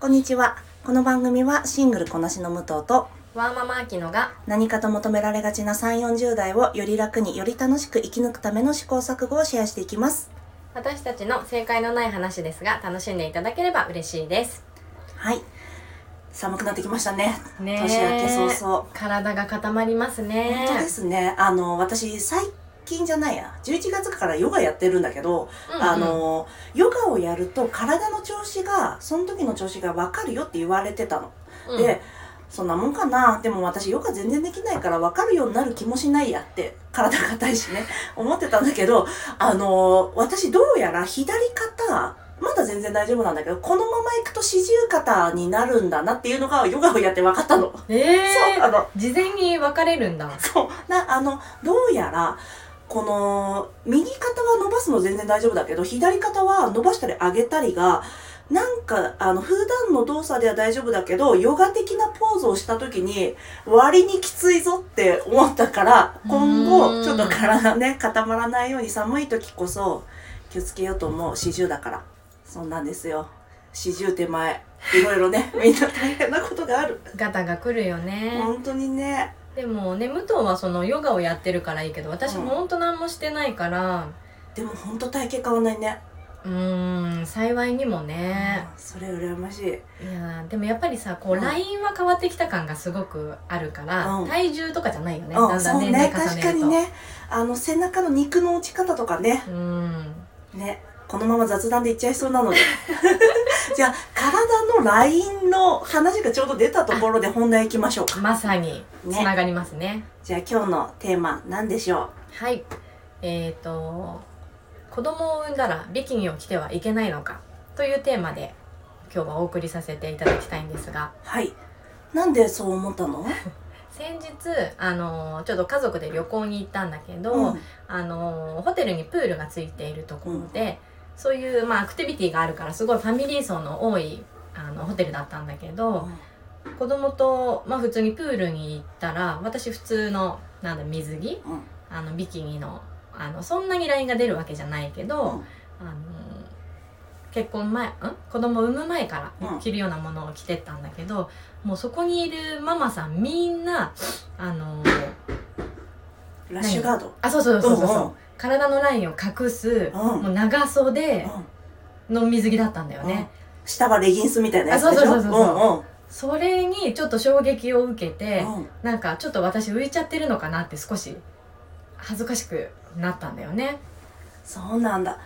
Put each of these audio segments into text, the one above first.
こんにちは。この番組はシングルこなしの武藤とワーママアキノが何かと求められがちな3、40代をより楽により楽しく生き抜くための試行錯誤をシェアしていきます。私たちの正解のない話ですが楽しんでいただければ嬉しいですはい。寒くなってきましたね。ねえ年明け早々。体が固まりますね本当ですね。あの、私、最近じゃないや。11月からヨガやってるんだけど、うんうんあの、ヨガをやると体の調子が、その時の調子がわかるよって言われてたの。うんで、そんなもんかな。でも私ヨガ全然できないから分かるようになる気もしないやって、体硬いしね、思ってたんだけど、あのー私どうやら左肩、まだ全然大丈夫なんだけど、このまま行くと四十肩になるんだなっていうのがヨガをやって分かったの。ええそう、あの、事前に分かれるんだそう、な、あの、どうやら、この、右肩は伸ばすの全然大丈夫だけど、左肩は伸ばしたり上げたりが、なんか、あの、普段の動作では大丈夫だけど、ヨガ的なポーズをした時に、割にきついぞって思ったから、今う後、んちょっと体ね、固まらないように寒い時こそ、気をつけようと思う。四十だから。そうなんですよ。四十手前。いろいろね、みんな大変なことがある。ガタが来るよね本当にね。でもね武藤はそのヨガをやってるからいいけど私うんもほんと何もしてないからでも本当体型変わんないね。うーん幸いにもねうんそれ羨ましい。いやーでもやっぱりさこううんラインは変わってきた感がすごくあるから、うん体重とかじゃないよね、うん、だんだそうね、ん年齢重ねると確かにね。あの、背中の肉の落ち方とかね。うんね。このまま雑談でいっちゃいそうなので。じゃあ、体のラインの話がちょうど出たところで本題行きましょうか。まさにつながりますね。じゃあ、今日のテーマ、何でしょはい。えっ、と子供を産んだらビキニを着てはいけないのか？というテーマで今日はお送りさせていただきたいんですが。うはい。なんでそう思ったの？先日あのちょっと家族で旅行に行ったんだけど、うん。あのホテルにプールがついているところで、そういう、まあ、アクティビティがあるからすごいファミリー層の多いあのホテルだったんだけど、子供と、まあ、普通にプールに行ったら私普通のなんだ水着うん。あのビキニのあのそんなにラインが出るわけじゃないけど、うん。あの結婚前ん？子供産む前かうん。ら着るようなものを着てったんだけど、もうそこにいるママさんみんなあのラッシュガード。あそうそうそうそうそう、うんうん。体のラインを隠す、うん。もう長袖うん。の水着だったんだよね、下はレギンスみたいなやつでしょ？あそうそうそうそう。うんうん。それにちょっと衝撃を受けて、うん。なんかちょっと私浮いちゃってるのかなって少し恥ずかしくなったんだよね。そうなんだ。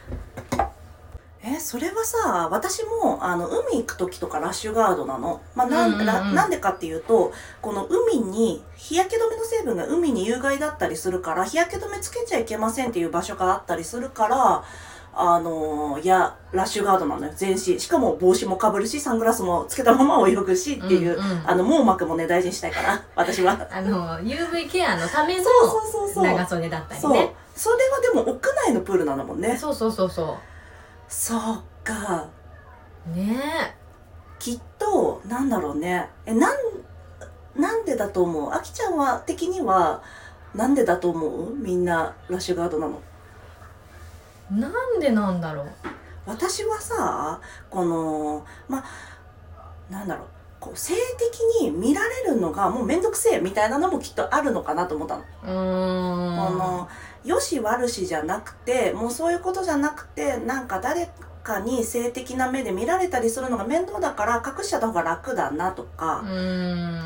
え、それはさ、私も、あの、海行く時とかラッシュガードなの。まあ、なん、うんうんうんらなんでかっていうと、この海に、日焼け止めの成分が海に有害だったりするから、日焼け止めつけちゃいけませんっていう場所があったりするから、あのいや、ラッシュガードなのよ、全身。しかも帽子もかぶるし、サングラスもつけたまま泳ぐしっていう、うんうんあの、網膜もね、大事にしたいから、私は。あの UV ケアのためのそうそうそうそう。長袖だったりそう。ねそれはでも屋内のプールなのもんね。そうそうそうそそうか。うねきっと、なんだろうね。え、なん、なんでだと思う？あきちゃんは、的には、なんでだと思う？みんな、ラッシュガードなの。えなんでなんだろう？私はさ、この、ま、なんだろう。こう性的に見られるのがもうめんどくせえみたいなのもきっとあるのかなと思ったの。うーんこの、よし悪しじゃなくて、もうそういうことじゃなくて、なんか誰かに性的な目で見られたりするのが面倒だから隠しちゃった方が楽だなとか、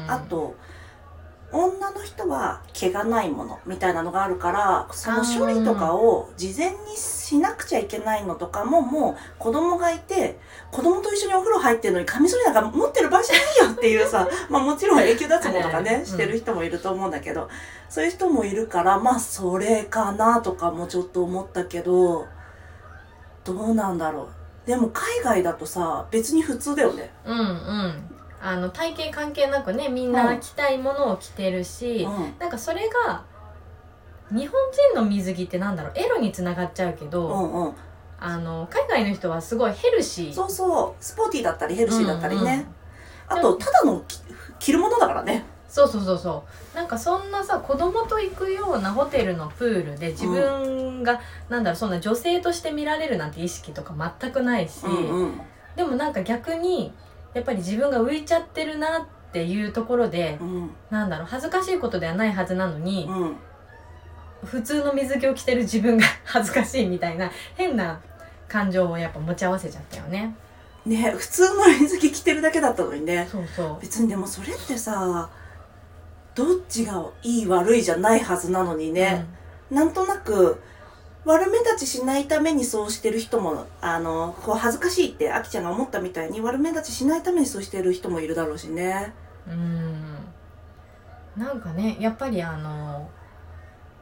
あと女の人は毛がないものみたいなのがあるからその処理とかを事前にしなくちゃいけないのとかももう子供がいて子供と一緒にお風呂入ってるのにカミソリなんか持ってる場合じゃないよっていうさ まあもちろん永久脱毛とかねしてる人もいると思うんだけどそういう人もいるからまあそれかなとかもちょっと思ったけどどうなんだろう。でも海外だとさ別に普通だよね。うんうんあの体型関係なくねみんうなん着たいものを着てるし、うん。なんかそれが日本人の水着ってなんだろうエロにつながっちゃうけど、うんうん。あの海外の人はすごいヘルシー。そうそう。スポーティーだったりヘルシーだったりね、うんうん。あとただのき着るものだからね。そうそうそうそう。なんかそんなさ子供と行くようなホテルのプールで自分が、なんだろうそんな女性として見られるなんて意識とか全くないし、うんうん。でもなんか逆にやっぱり自分が浮いちゃってるなっていうところでうん。なんだろう恥ずかしいことではないはずなのに、うん。普通の水着を着てる自分が 恥ずかしいみたいな変な感情をやっぱ持ち合わせちゃったよね。ね普通の水着着てるだけだったのにね。そうそう。別にでもそれってさどっちがいい悪いじゃないはずなのにね、なんとなく悪目立ちしないためにそうしてる人もあのこう恥ずかしいってあきちゃんが思ったみたいに悪目立ちしないためにそうしてる人もいるだろうしね。うんうん。なんかねやっぱりあの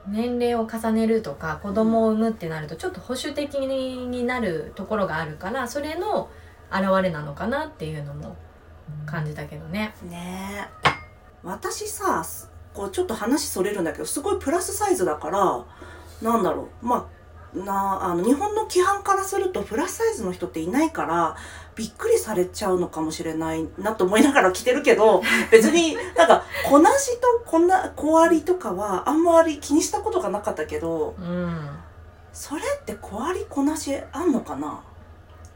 年齢を重ねるとか子供を産むってなるとちょっと保守的になるところがあるからそれの表れなのかなっていうのも感じたけどね。ね。え私さこうちょっと話それるんだけどすごいプラスサイズだからなんだろう。まあなあの日本の規範からするとプラスサイズの人っていないからびっくりされちゃうのかもしれないなと思いながら着てるけど 別になんかこなしとこんな小割りとかはあんまり気にしたことがなかったけどうん。それって小割りこなしあんのかな？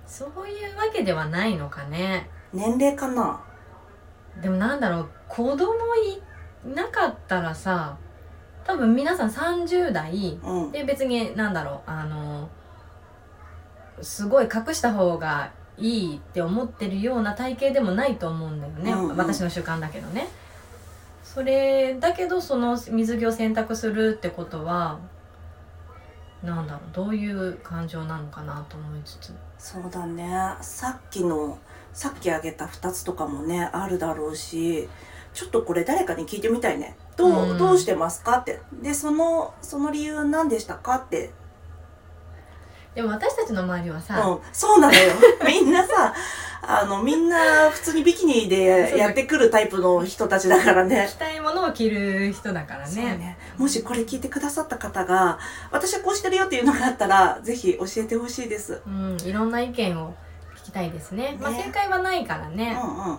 そういうわけではないのかね。年齢かな？でもなんだろう。子供いなかったらさ多分皆さん30代うん。で別になんだろうあのすごい隠した方がいいって思ってるような体型でもないと思うんだよね、うんうん。私の習慣だけどね。それだけどその水着を選択するってことはなんだろうどういう感情なのかなと思いつつ。そうだね。さっきのさっき挙げた2つとかもねあるだろうしちょっとこれ誰かに聞いてみたいね。どう,、うん。どうしてますかって。でそのその理由は何でしたかって。でも私たちの周りはさ、うん、そうなのよ。みんなさあのみんな普通にビキニでやってくるタイプの人たちだからね。着たいものを着る人だからね。ね。もしこれ聞いてくださった方が私はこうしてるよっていうのがあったらぜひ教えてほしいです。うん、いろんな意見を聞きたいですね。まあね。正解はないからね、うんうん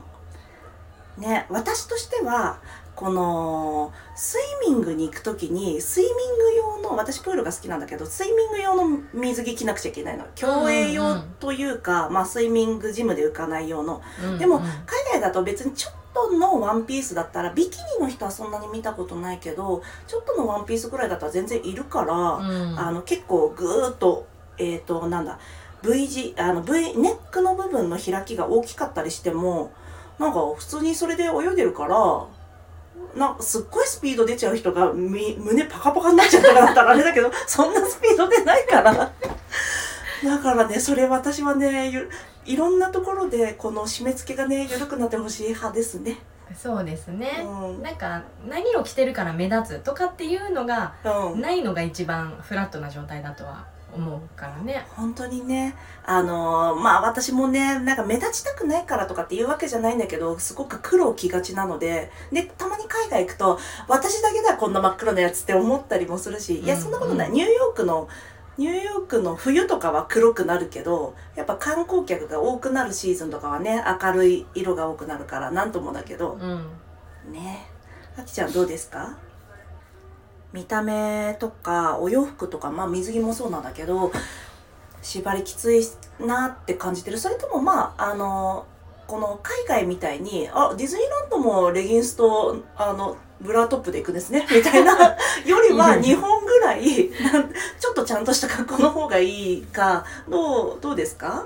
ね私としてはこのスイミングに行く時にスイミング用の私プールが好きなんだけどスイミング用の水着着なくちゃいけないの。競泳用うんうん。というか、まあスイミングジムで浮かない用の。うんでもうん海外だと別にちょっとのワンピースだったらビキニの人はそんなに見たことないけどちょっとのワンピースぐらいだったら全然いるから、うん。あの結構ぐーっとえっ、となんだ V 字あの V ネックの部分の開きが大きかったりしてもなんか普通にそれで泳いでるからなんかすっごいスピード出ちゃう人がみ胸パカパカになっちゃったらだったらあれだけど そんなスピード出ないから。だからねそれ私はねゆいろんなところでこの締め付けがね緩くなってほしい派ですね。そうですね、うん。なんか何を着てるから目立つとかっていうのがうん。ないのが一番フラットな状態だとは思うからね。本当にね。あのーまあ私もねなんか目立ちたくないからとかっていうわけじゃないんだけどすごく黒を着がちなので。でたまに海外行くと私だけだこんな真っ黒なやつって思ったりもするしいやうんそんなことない、うニューヨークのニューヨークの冬とかは黒くなるけどやっぱ観光客が多くなるシーズンとかはね明るい色が多くなるからなんともだけど。うん。ね。あきちゃんどうですか？見た目とかお洋服とかまあ水着もそうなんだけど縛りきついなって感じてる。それともまああのこの海外みたいにあディズニーランドもレギンスとあのブラトップで行くんですねみたいな よりは日本ぐらいちょっとちゃんとした格好の方がいいかどうどうですか？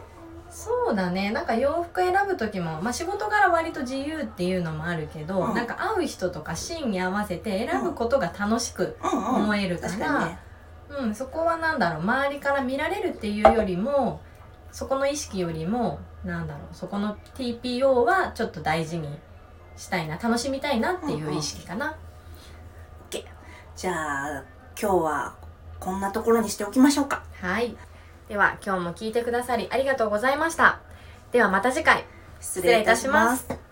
そうだね。なんか洋服選ぶ時も、まあ、仕事柄割と自由っていうのもあるけど、うん。なんか会う人とかシーンに合わせて選ぶことが楽しくうん。うん思えるから、確かにね。うん、そこはなんだろう。周りから見られるっていうよりもそこの意識よりもなんだろう。そこの TPO はちょっと大事にしたいな。楽しみたいなっていう意識かな、じゃあ今日はこんなところにしておきましょうか。はいでは今日も聞いてくださりありがとうございました。ではまた次回。失礼いたします。